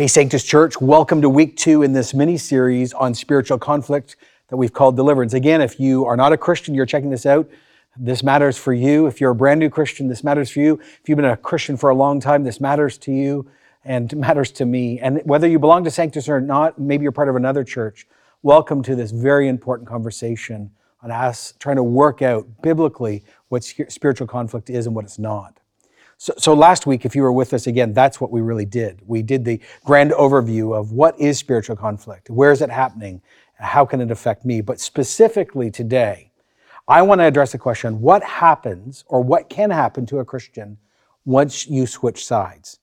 Hey, Sanctus Church, welcome to week two in this mini series on spiritual conflict that we've called Deliverance. Again, if you are not a Christian, you're checking this out. This matters for you. If you're a brand new Christian, this matters for you. If you've been a Christian for a long time, this matters to you and matters to me. And whether you belong to Sanctus or not, maybe you're part of another church, welcome to this very important conversation on us trying to work out biblically what spiritual conflict is and what it's not. So, so, last week, if you were with us again, that's what we really did. We did the grand overview of what is spiritual conflict, where is it happening, how can it affect me. But specifically today, I want to address the question what happens or what can happen to a Christian once you switch sides?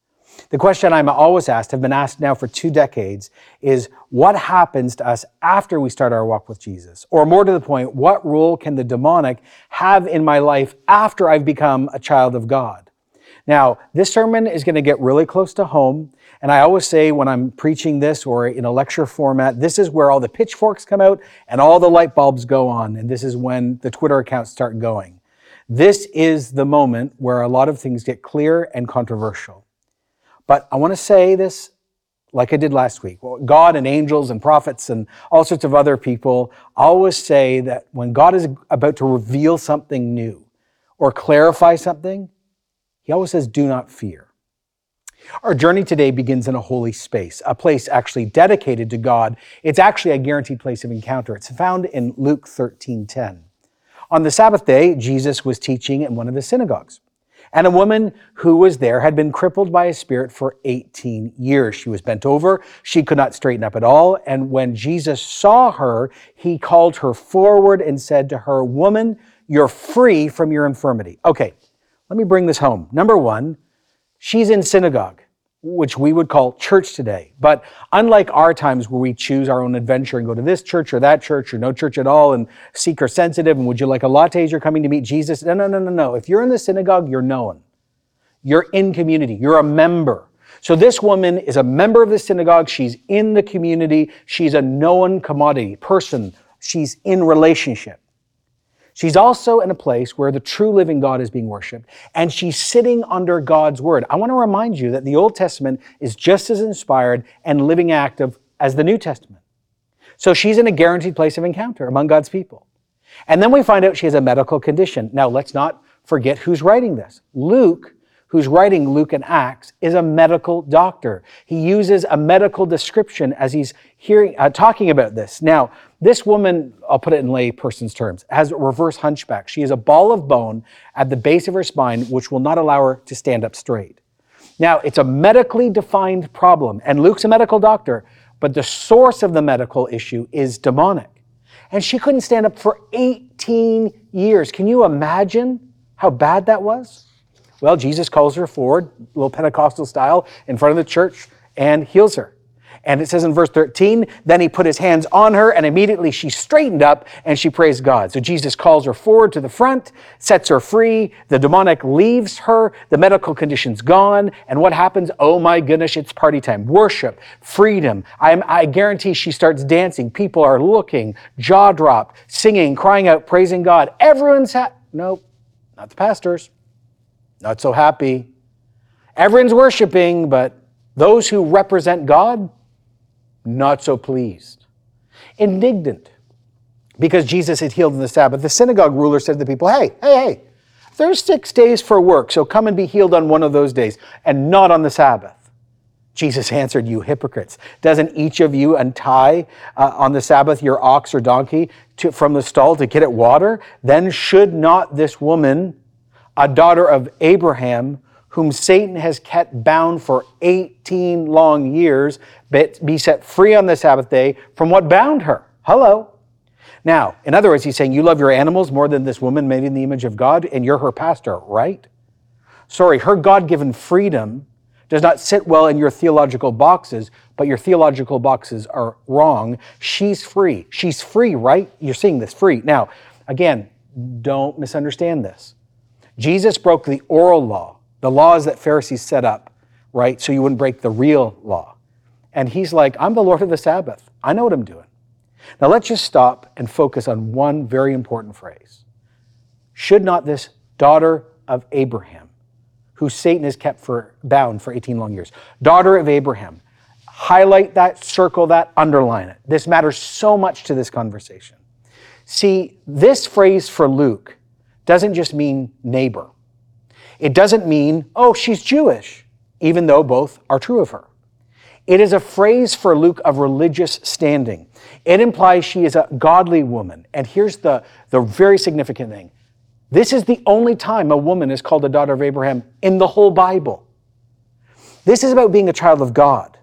The question I'm always asked, have been asked now for two decades, is what happens to us after we start our walk with Jesus? Or more to the point, what role can the demonic have in my life after I've become a child of God? Now, this sermon is going to get really close to home. And I always say when I'm preaching this or in a lecture format, this is where all the pitchforks come out and all the light bulbs go on. And this is when the Twitter accounts start going. This is the moment where a lot of things get clear and controversial. But I want to say this like I did last week. God and angels and prophets and all sorts of other people always say that when God is about to reveal something new or clarify something, he always says, do not fear. Our journey today begins in a holy space, a place actually dedicated to God. It's actually a guaranteed place of encounter. It's found in Luke 13:10. On the Sabbath day, Jesus was teaching in one of the synagogues. And a woman who was there had been crippled by a spirit for 18 years. She was bent over. She could not straighten up at all. And when Jesus saw her, he called her forward and said to her, Woman, you're free from your infirmity. Okay, let me bring this home. Number one, she's in synagogue, which we would call church today. But unlike our times where we choose our own adventure and go to this church or that church or no church at all and seeker sensitive and would you like a latte as you're coming to meet Jesus? No, no, no, no, no. If you're in the synagogue, you're known. You're in community. You're a member. So this woman is a member of the synagogue. She's in the community. She's a known commodity person. She's in relationship. She's also in a place where the true living God is being worshiped, and she's sitting under God's word. I want to remind you that the Old Testament is just as inspired and living active as the New Testament. So she's in a guaranteed place of encounter among God's people. And then we find out she has a medical condition. Now, let's not forget who's writing this. Luke who's writing Luke and Acts, is a medical doctor. He uses a medical description as he's hearing, uh, talking about this. Now, this woman, I'll put it in lay person's terms, has a reverse hunchback. She has a ball of bone at the base of her spine, which will not allow her to stand up straight. Now, it's a medically defined problem, and Luke's a medical doctor, but the source of the medical issue is demonic. And she couldn't stand up for 18 years. Can you imagine how bad that was? Well, Jesus calls her forward, little Pentecostal style, in front of the church and heals her. And it says in verse 13, then he put his hands on her, and immediately she straightened up and she praised God. So Jesus calls her forward to the front, sets her free. The demonic leaves her. The medical condition's gone. And what happens? Oh my goodness, it's party time. Worship, freedom. I'm, I guarantee she starts dancing. People are looking, jaw dropped, singing, crying out, praising God. Everyone's ha- nope, not the pastors not so happy. Everyone's worshiping, but those who represent God, not so pleased. Indignant because Jesus had healed on the Sabbath. The synagogue ruler said to the people, Hey, hey, hey, there's six days for work, so come and be healed on one of those days and not on the Sabbath. Jesus answered, You hypocrites, doesn't each of you untie uh, on the Sabbath your ox or donkey to, from the stall to get it water? Then should not this woman a daughter of Abraham, whom Satan has kept bound for 18 long years, be set free on the Sabbath day from what bound her. Hello. Now, in other words, he's saying, You love your animals more than this woman made in the image of God, and you're her pastor, right? Sorry, her God given freedom does not sit well in your theological boxes, but your theological boxes are wrong. She's free. She's free, right? You're seeing this free. Now, again, don't misunderstand this. Jesus broke the oral law, the laws that Pharisees set up, right? So you wouldn't break the real law. And he's like, I'm the Lord of the Sabbath. I know what I'm doing. Now let's just stop and focus on one very important phrase. Should not this daughter of Abraham, who Satan has kept for bound for 18 long years, daughter of Abraham, highlight that, circle that, underline it. This matters so much to this conversation. See, this phrase for Luke doesn't just mean neighbor. It doesn't mean, oh, she's Jewish, even though both are true of her. It is a phrase for Luke of religious standing. It implies she is a godly woman. And here's the, the very significant thing this is the only time a woman is called a daughter of Abraham in the whole Bible. This is about being a child of God.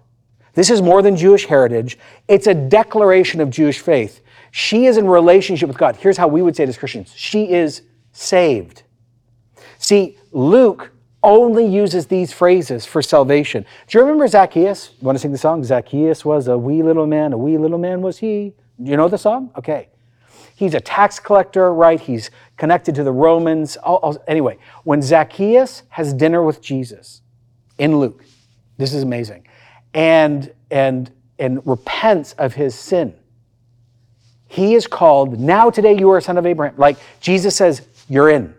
This is more than Jewish heritage, it's a declaration of Jewish faith. She is in relationship with God. Here's how we would say it as Christians she is saved. See, Luke only uses these phrases for salvation. Do you remember Zacchaeus? You want to sing the song? Zacchaeus was a wee little man, a wee little man was he. You know the song? Okay. He's a tax collector, right? He's connected to the Romans. Anyway, when Zacchaeus has dinner with Jesus in Luke, this is amazing, and, and, and repents of his sin, he is called, now today you are a son of Abraham. Like Jesus says, you're in.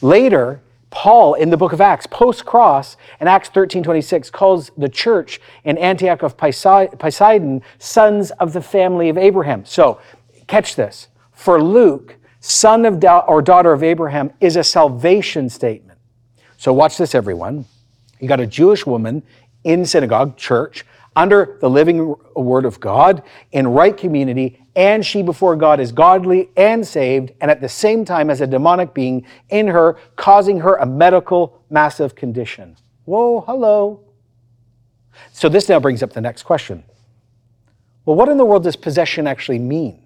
Later, Paul in the book of Acts, post cross, in Acts 13 26, calls the church in Antioch of Pisidian sons of the family of Abraham. So, catch this. For Luke, son of da- or daughter of Abraham is a salvation statement. So, watch this, everyone. You got a Jewish woman in synagogue, church, under the living word of God, in right community, and she before God is godly and saved, and at the same time as a demonic being in her, causing her a medical massive condition. Whoa, hello. So this now brings up the next question. Well, what in the world does possession actually mean?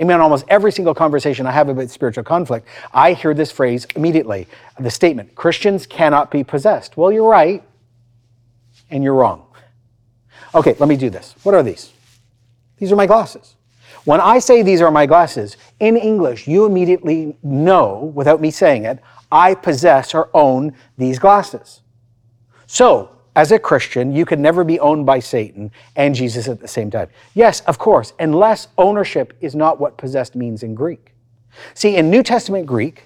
I mean, almost every single conversation I have about spiritual conflict, I hear this phrase immediately the statement Christians cannot be possessed. Well, you're right, and you're wrong. Okay, let me do this. What are these? These are my glasses. When I say these are my glasses, in English, you immediately know, without me saying it, I possess or own these glasses. So, as a Christian, you can never be owned by Satan and Jesus at the same time. Yes, of course, unless ownership is not what possessed means in Greek. See, in New Testament Greek,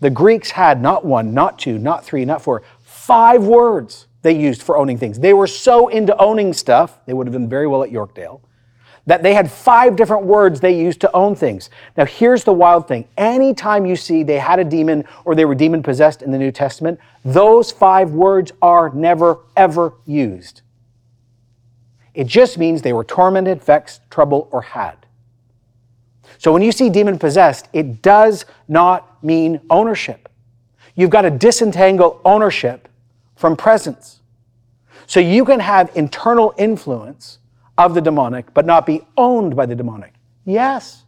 the Greeks had not one, not two, not three, not four, five words they used for owning things. They were so into owning stuff, they would have done very well at Yorkdale, that they had five different words they used to own things. Now, here's the wild thing anytime you see they had a demon or they were demon possessed in the New Testament, those five words are never, ever used. It just means they were tormented, vexed, troubled, or had. So when you see demon possessed, it does not mean ownership. You've got to disentangle ownership from presence. So you can have internal influence of the demonic, but not be owned by the demonic. Yes.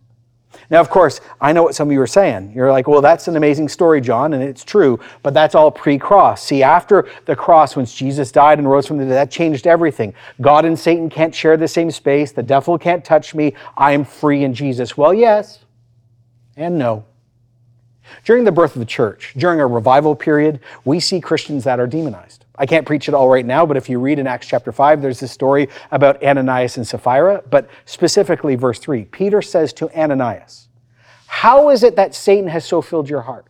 Now, of course, I know what some of you are saying. You're like, well, that's an amazing story, John, and it's true, but that's all pre cross. See, after the cross, when Jesus died and rose from the dead, that changed everything. God and Satan can't share the same space. The devil can't touch me. I am free in Jesus. Well, yes and no. During the birth of the church, during a revival period, we see Christians that are demonized. I can't preach it all right now, but if you read in Acts chapter 5, there's this story about Ananias and Sapphira, but specifically verse 3. Peter says to Ananias, How is it that Satan has so filled your heart?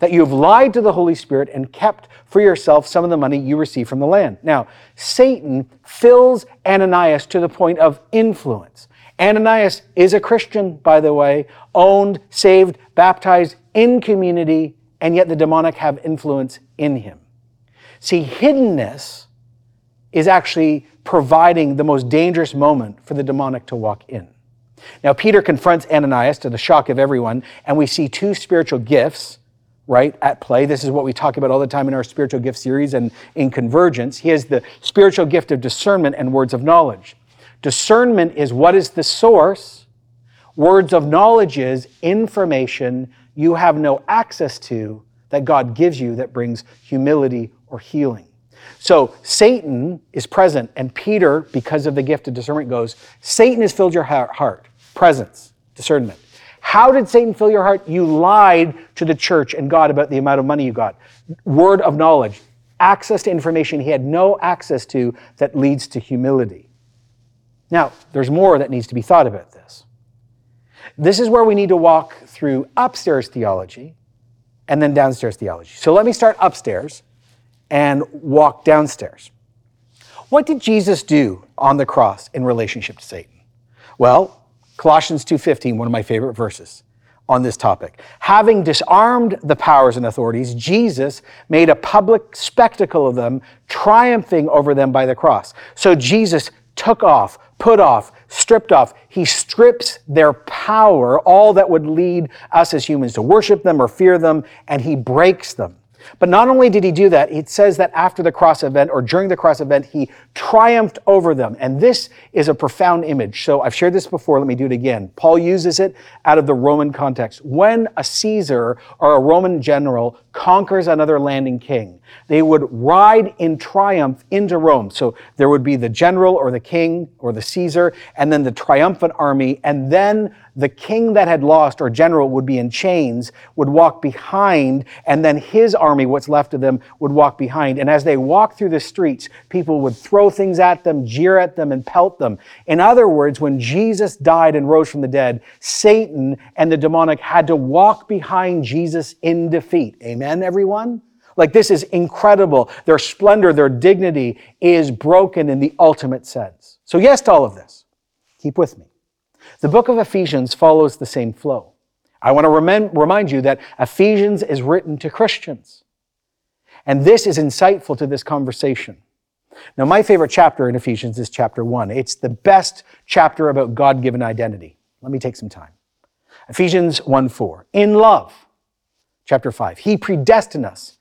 That you have lied to the Holy Spirit and kept for yourself some of the money you received from the land. Now, Satan fills Ananias to the point of influence. Ananias is a Christian, by the way, owned, saved, baptized in community, and yet the demonic have influence in him. See, hiddenness is actually providing the most dangerous moment for the demonic to walk in. Now, Peter confronts Ananias to the shock of everyone, and we see two spiritual gifts, right, at play. This is what we talk about all the time in our spiritual gift series and in Convergence. He has the spiritual gift of discernment and words of knowledge. Discernment is what is the source, words of knowledge is information you have no access to that God gives you that brings humility or healing. So Satan is present, and Peter, because of the gift of discernment, goes, Satan has filled your heart. Presence, discernment. How did Satan fill your heart? You lied to the church and God about the amount of money you got. Word of knowledge, access to information he had no access to that leads to humility. Now, there's more that needs to be thought about this. This is where we need to walk through upstairs theology and then downstairs theology. So let me start upstairs and walk downstairs. What did Jesus do on the cross in relationship to Satan? Well, Colossians 2:15, one of my favorite verses on this topic. Having disarmed the powers and authorities, Jesus made a public spectacle of them, triumphing over them by the cross. So Jesus took off, put off, stripped off. He strips their power, all that would lead us as humans to worship them or fear them, and he breaks them. But not only did he do that, it says that after the cross event or during the cross event, he triumphed over them. And this is a profound image. So I've shared this before. Let me do it again. Paul uses it out of the Roman context. When a Caesar or a Roman general conquers another landing king, they would ride in triumph into Rome. So there would be the general or the king or the Caesar, and then the triumphant army, and then the king that had lost or general would be in chains, would walk behind, and then his army, what's left of them, would walk behind. And as they walked through the streets, people would throw things at them, jeer at them, and pelt them. In other words, when Jesus died and rose from the dead, Satan and the demonic had to walk behind Jesus in defeat. Amen, everyone? Like, this is incredible. Their splendor, their dignity is broken in the ultimate sense. So, yes to all of this. Keep with me. The book of Ephesians follows the same flow. I want to remind you that Ephesians is written to Christians. And this is insightful to this conversation. Now, my favorite chapter in Ephesians is chapter one. It's the best chapter about God given identity. Let me take some time. Ephesians 1 4. In love, chapter 5. He predestined us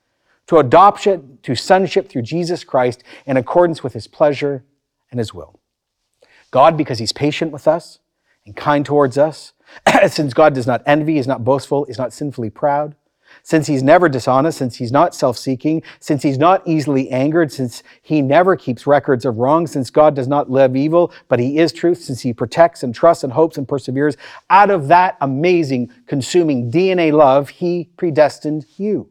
to adoption, to sonship through Jesus Christ in accordance with his pleasure and his will. God, because he's patient with us and kind towards us, since God does not envy, is not boastful, is not sinfully proud, since he's never dishonest, since he's not self seeking, since he's not easily angered, since he never keeps records of wrong, since God does not live evil, but he is truth, since he protects and trusts and hopes and perseveres, out of that amazing, consuming DNA love, he predestined you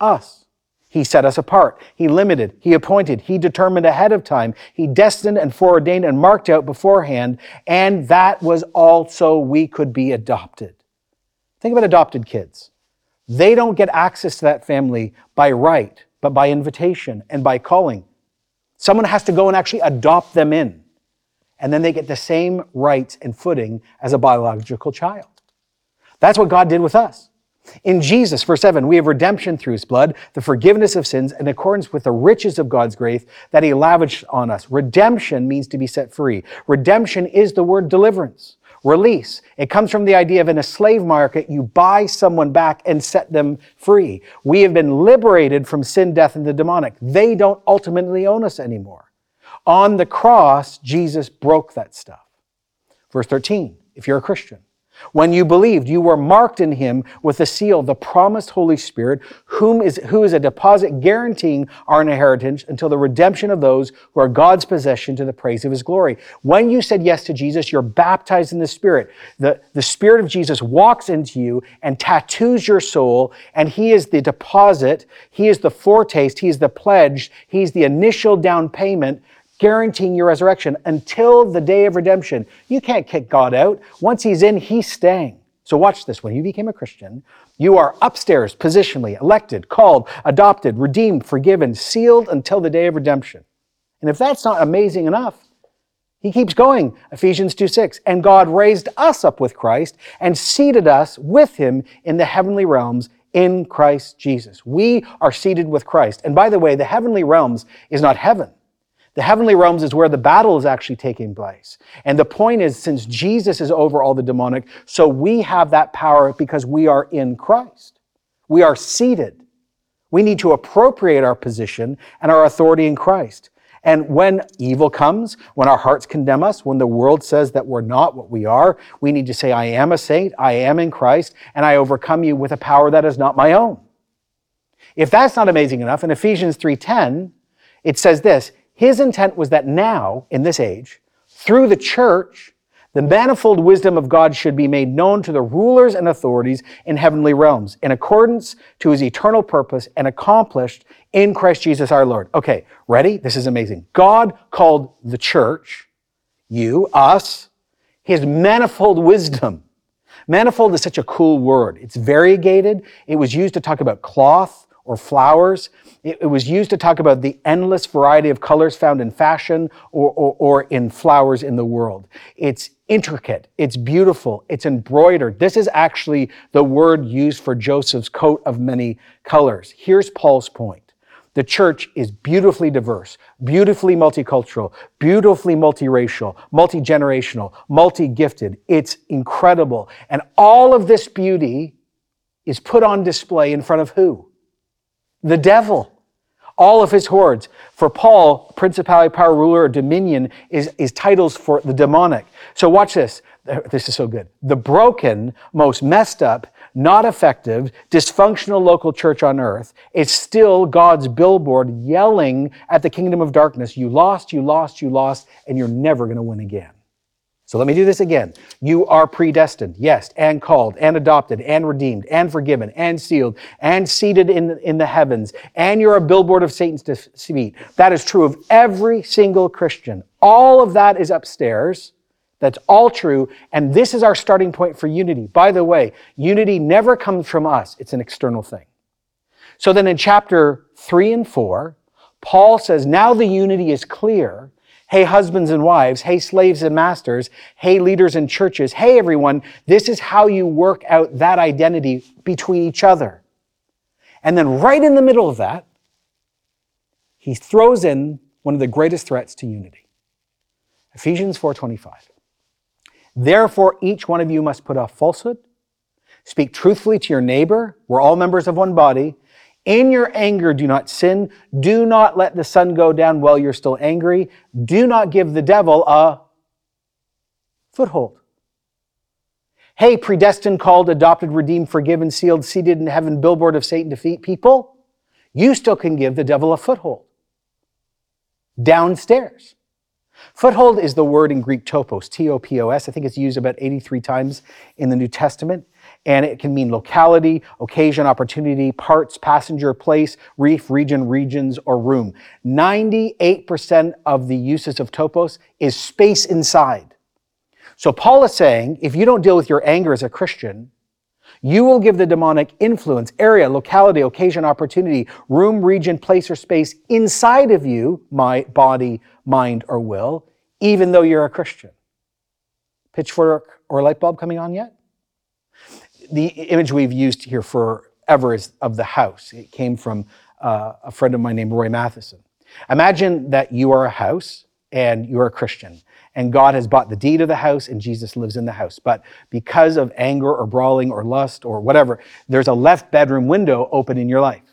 us. He set us apart. He limited. He appointed. He determined ahead of time. He destined and foreordained and marked out beforehand. And that was all so we could be adopted. Think about adopted kids. They don't get access to that family by right, but by invitation and by calling. Someone has to go and actually adopt them in. And then they get the same rights and footing as a biological child. That's what God did with us. In Jesus, verse 7, we have redemption through his blood, the forgiveness of sins in accordance with the riches of God's grace that he lavished on us. Redemption means to be set free. Redemption is the word deliverance, release. It comes from the idea of in a slave market, you buy someone back and set them free. We have been liberated from sin, death, and the demonic. They don't ultimately own us anymore. On the cross, Jesus broke that stuff. Verse 13, if you're a Christian, when you believed, you were marked in him with the seal, the promised Holy Spirit, whom is, who is a deposit guaranteeing our inheritance until the redemption of those who are God's possession to the praise of his glory. When you said yes to Jesus, you're baptized in the Spirit. The, the Spirit of Jesus walks into you and tattoos your soul, and he is the deposit, he is the foretaste, he is the pledge, he's the initial down payment guaranteeing your resurrection until the day of redemption. You can't kick God out. Once He's in, He's staying. So watch this. When you became a Christian, you are upstairs, positionally, elected, called, adopted, redeemed, forgiven, sealed until the day of redemption. And if that's not amazing enough, he keeps going, Ephesians 2 6. And God raised us up with Christ and seated us with him in the heavenly realms in Christ Jesus. We are seated with Christ. And by the way, the heavenly realms is not heaven. The heavenly realms is where the battle is actually taking place. And the point is, since Jesus is over all the demonic, so we have that power because we are in Christ. We are seated. We need to appropriate our position and our authority in Christ. And when evil comes, when our hearts condemn us, when the world says that we're not what we are, we need to say, I am a saint, I am in Christ, and I overcome you with a power that is not my own. If that's not amazing enough, in Ephesians 3:10, it says this, his intent was that now, in this age, through the church, the manifold wisdom of God should be made known to the rulers and authorities in heavenly realms in accordance to his eternal purpose and accomplished in Christ Jesus our Lord. Okay, ready? This is amazing. God called the church, you, us, his manifold wisdom. Manifold is such a cool word. It's variegated. It was used to talk about cloth or flowers. It, it was used to talk about the endless variety of colors found in fashion or, or, or in flowers in the world. It's intricate, it's beautiful, it's embroidered. This is actually the word used for Joseph's coat of many colors. Here's Paul's point. The church is beautifully diverse, beautifully multicultural, beautifully multiracial, multi generational, multi gifted. It's incredible. And all of this beauty is put on display in front of who? The devil. All of his hordes. For Paul, principality, power, ruler, or dominion is, is titles for the demonic. So watch this. This is so good. The broken, most messed up, not effective, dysfunctional local church on earth is still God's billboard yelling at the kingdom of darkness, you lost, you lost, you lost, and you're never going to win again. So let me do this again. You are predestined, yes, and called, and adopted, and redeemed, and forgiven, and sealed, and seated in, in the heavens, and you're a billboard of Satan's defeat. That is true of every single Christian. All of that is upstairs. That's all true. And this is our starting point for unity. By the way, unity never comes from us, it's an external thing. So then in chapter 3 and 4, Paul says, Now the unity is clear. Hey, husbands and wives. Hey, slaves and masters. Hey, leaders and churches. Hey, everyone. This is how you work out that identity between each other. And then right in the middle of that, he throws in one of the greatest threats to unity. Ephesians 4:25. Therefore, each one of you must put off falsehood, speak truthfully to your neighbor. We're all members of one body. In your anger, do not sin. Do not let the sun go down while you're still angry. Do not give the devil a foothold. Hey, predestined, called, adopted, redeemed, forgiven, sealed, seated in heaven, billboard of Satan defeat people, you still can give the devil a foothold. Downstairs. Foothold is the word in Greek topos, T O P O S. I think it's used about 83 times in the New Testament. And it can mean locality, occasion, opportunity, parts, passenger, place, reef, region, regions, or room. 98% of the uses of topos is space inside. So Paul is saying if you don't deal with your anger as a Christian, you will give the demonic influence, area, locality, occasion, opportunity, room, region, place, or space inside of you, my body, mind, or will, even though you're a Christian. Pitchfork or light bulb coming on yet? The image we've used here forever is of the house. It came from uh, a friend of mine named Roy Matheson. Imagine that you are a house and you're a Christian and God has bought the deed of the house and Jesus lives in the house. But because of anger or brawling or lust or whatever, there's a left bedroom window open in your life.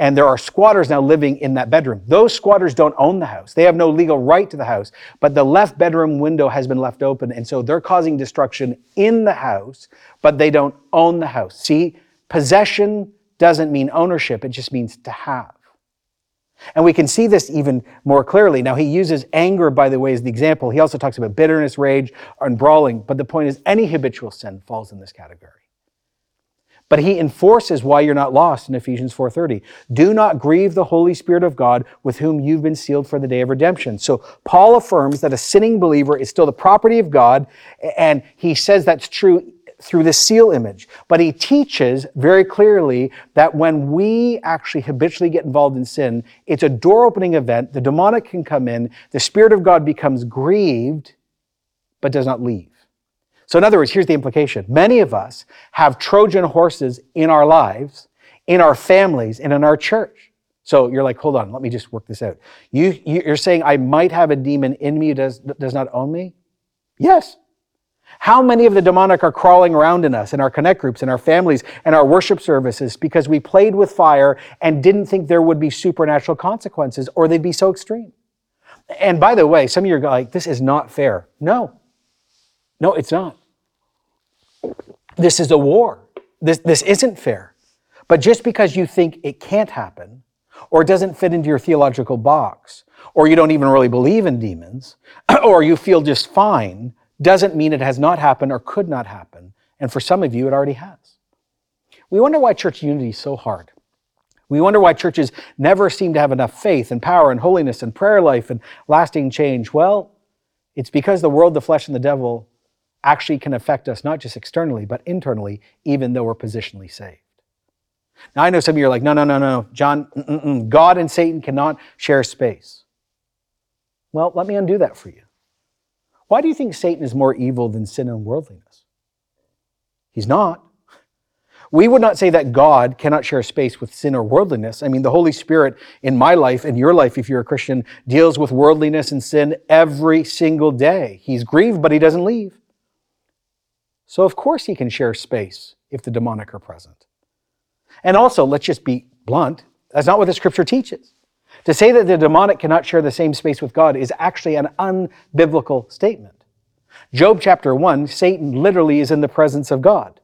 And there are squatters now living in that bedroom. Those squatters don't own the house. They have no legal right to the house, but the left bedroom window has been left open. And so they're causing destruction in the house, but they don't own the house. See, possession doesn't mean ownership, it just means to have. And we can see this even more clearly. Now, he uses anger, by the way, as the example. He also talks about bitterness, rage, and brawling. But the point is, any habitual sin falls in this category. But he enforces why you're not lost in Ephesians 4:30. Do not grieve the Holy Spirit of God with whom you've been sealed for the day of redemption. So Paul affirms that a sinning believer is still the property of God and he says that's true through the seal image. But he teaches very clearly that when we actually habitually get involved in sin, it's a door opening event. The demonic can come in, the Spirit of God becomes grieved, but does not leave. So, in other words, here's the implication many of us have Trojan horses in our lives, in our families, and in our church. So you're like, hold on, let me just work this out. You, you're saying I might have a demon in me does, does not own me? Yes. How many of the demonic are crawling around in us, in our connect groups, in our families, and our worship services because we played with fire and didn't think there would be supernatural consequences or they'd be so extreme? And by the way, some of you are like, this is not fair. No, no, it's not. This is a war. This, this isn't fair. But just because you think it can't happen, or it doesn't fit into your theological box, or you don't even really believe in demons, or you feel just fine, doesn't mean it has not happened or could not happen. And for some of you, it already has. We wonder why church unity is so hard. We wonder why churches never seem to have enough faith and power and holiness and prayer life and lasting change. Well, it's because the world, the flesh, and the devil actually can affect us not just externally, but internally, even though we're positionally saved. Now, I know some of you are like, no, no, no, no, John, mm-mm-mm. God and Satan cannot share space. Well, let me undo that for you. Why do you think Satan is more evil than sin and worldliness? He's not. We would not say that God cannot share space with sin or worldliness. I mean, the Holy Spirit in my life and your life, if you're a Christian, deals with worldliness and sin every single day. He's grieved, but he doesn't leave. So, of course, he can share space if the demonic are present. And also, let's just be blunt, that's not what the scripture teaches. To say that the demonic cannot share the same space with God is actually an unbiblical statement. Job chapter 1, Satan literally is in the presence of God.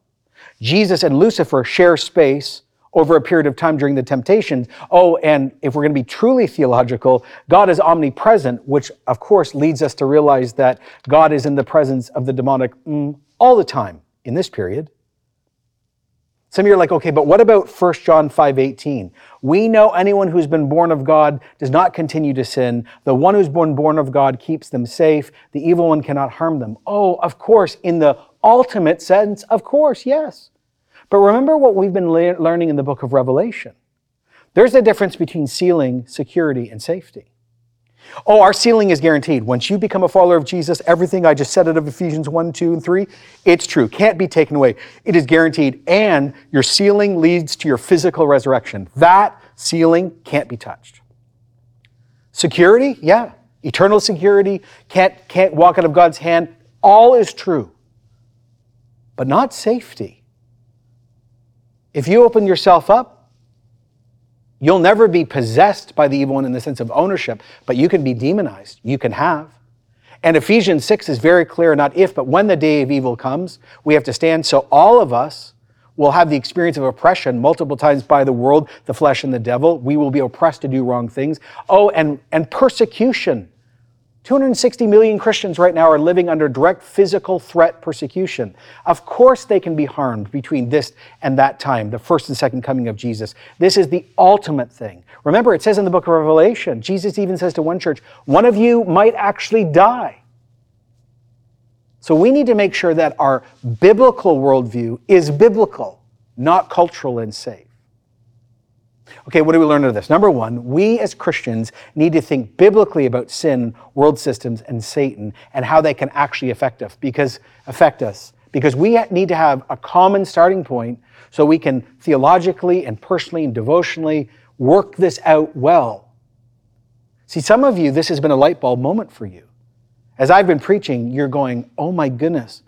Jesus and Lucifer share space over a period of time during the temptations. Oh, and if we're going to be truly theological, God is omnipresent, which of course leads us to realize that God is in the presence of the demonic mm, all the time in this period. Some of you are like, okay, but what about 1 John 5:18? We know anyone who's been born of God does not continue to sin. The one who's been born of God keeps them safe. The evil one cannot harm them. Oh, of course, in the ultimate sense, of course, yes. But remember what we've been le- learning in the book of Revelation. There's a difference between sealing, security, and safety. Oh, our sealing is guaranteed. Once you become a follower of Jesus, everything I just said out of Ephesians 1, 2, and 3, it's true. Can't be taken away. It is guaranteed. And your sealing leads to your physical resurrection. That sealing can't be touched. Security, yeah. Eternal security, can't, can't walk out of God's hand. All is true. But not safety. If you open yourself up, You'll never be possessed by the evil one in the sense of ownership, but you can be demonized. You can have. And Ephesians 6 is very clear, not if, but when the day of evil comes, we have to stand. So all of us will have the experience of oppression multiple times by the world, the flesh, and the devil. We will be oppressed to do wrong things. Oh, and, and persecution 260 million Christians right now are living under direct physical threat persecution. Of course, they can be harmed between this and that time, the first and second coming of Jesus. This is the ultimate thing. Remember, it says in the book of Revelation, Jesus even says to one church, one of you might actually die. So we need to make sure that our biblical worldview is biblical, not cultural and safe. Okay, what do we learn out of this? Number one, we as Christians need to think biblically about sin, world systems, and Satan and how they can actually affect us because affect us. Because we need to have a common starting point so we can theologically and personally and devotionally work this out well. See, some of you, this has been a light bulb moment for you. As I've been preaching, you're going, oh my goodness,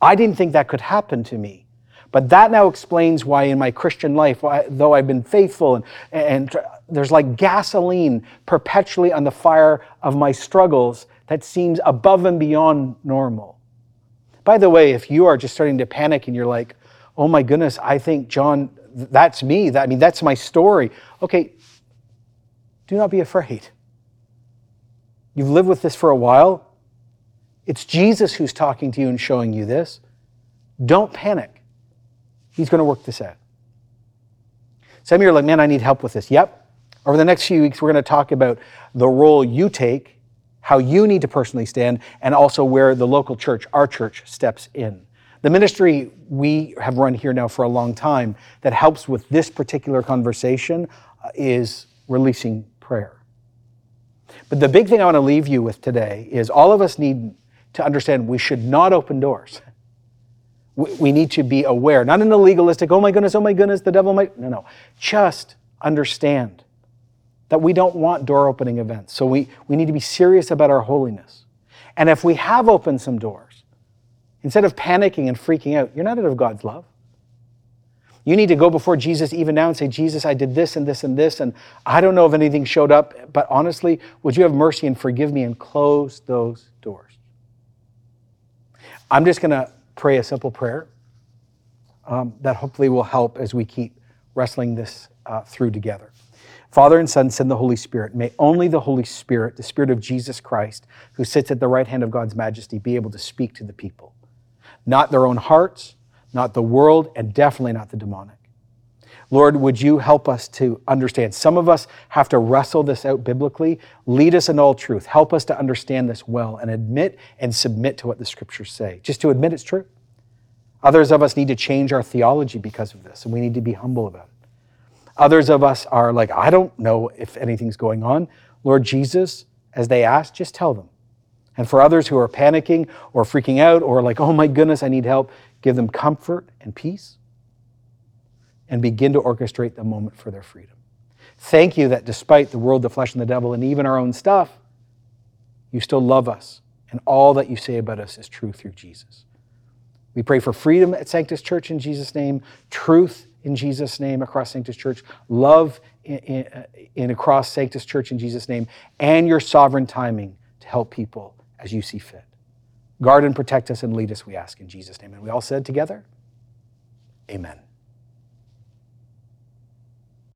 I didn't think that could happen to me. But that now explains why in my Christian life, though I've been faithful and, and there's like gasoline perpetually on the fire of my struggles that seems above and beyond normal. By the way, if you are just starting to panic and you're like, oh my goodness, I think, John, that's me. That, I mean, that's my story. Okay, do not be afraid. You've lived with this for a while. It's Jesus who's talking to you and showing you this. Don't panic. He's going to work this out. Some of you are like, man, I need help with this. Yep. Over the next few weeks, we're going to talk about the role you take, how you need to personally stand, and also where the local church, our church, steps in. The ministry we have run here now for a long time that helps with this particular conversation uh, is releasing prayer. But the big thing I want to leave you with today is all of us need to understand we should not open doors we need to be aware, not in a legalistic, oh my goodness, oh my goodness, the devil might. No, no. Just understand that we don't want door opening events. So we, we need to be serious about our holiness. And if we have opened some doors, instead of panicking and freaking out, you're not out of God's love. You need to go before Jesus even now and say, Jesus, I did this and this and this, and I don't know if anything showed up, but honestly, would you have mercy and forgive me and close those doors? I'm just going to pray a simple prayer um, that hopefully will help as we keep wrestling this uh, through together. Father and Son, send the Holy Spirit. May only the Holy Spirit, the Spirit of Jesus Christ, who sits at the right hand of God's majesty, be able to speak to the people. Not their own hearts, not the world, and definitely not the demonic. Lord, would you help us to understand? Some of us have to wrestle this out biblically. Lead us in all truth. Help us to understand this well and admit and submit to what the scriptures say, just to admit it's true. Others of us need to change our theology because of this, and we need to be humble about it. Others of us are like, I don't know if anything's going on. Lord Jesus, as they ask, just tell them. And for others who are panicking or freaking out or like, oh my goodness, I need help, give them comfort and peace and begin to orchestrate the moment for their freedom. Thank you that despite the world, the flesh, and the devil, and even our own stuff, you still love us. And all that you say about us is true through Jesus. We pray for freedom at Sanctus Church in Jesus' name, truth in Jesus' name across Sanctus Church, love in, in, uh, in, across Sanctus Church in Jesus' name, and your sovereign timing to help people as you see fit. Guard and protect us and lead us, we ask in Jesus' name. And we all said together, Amen.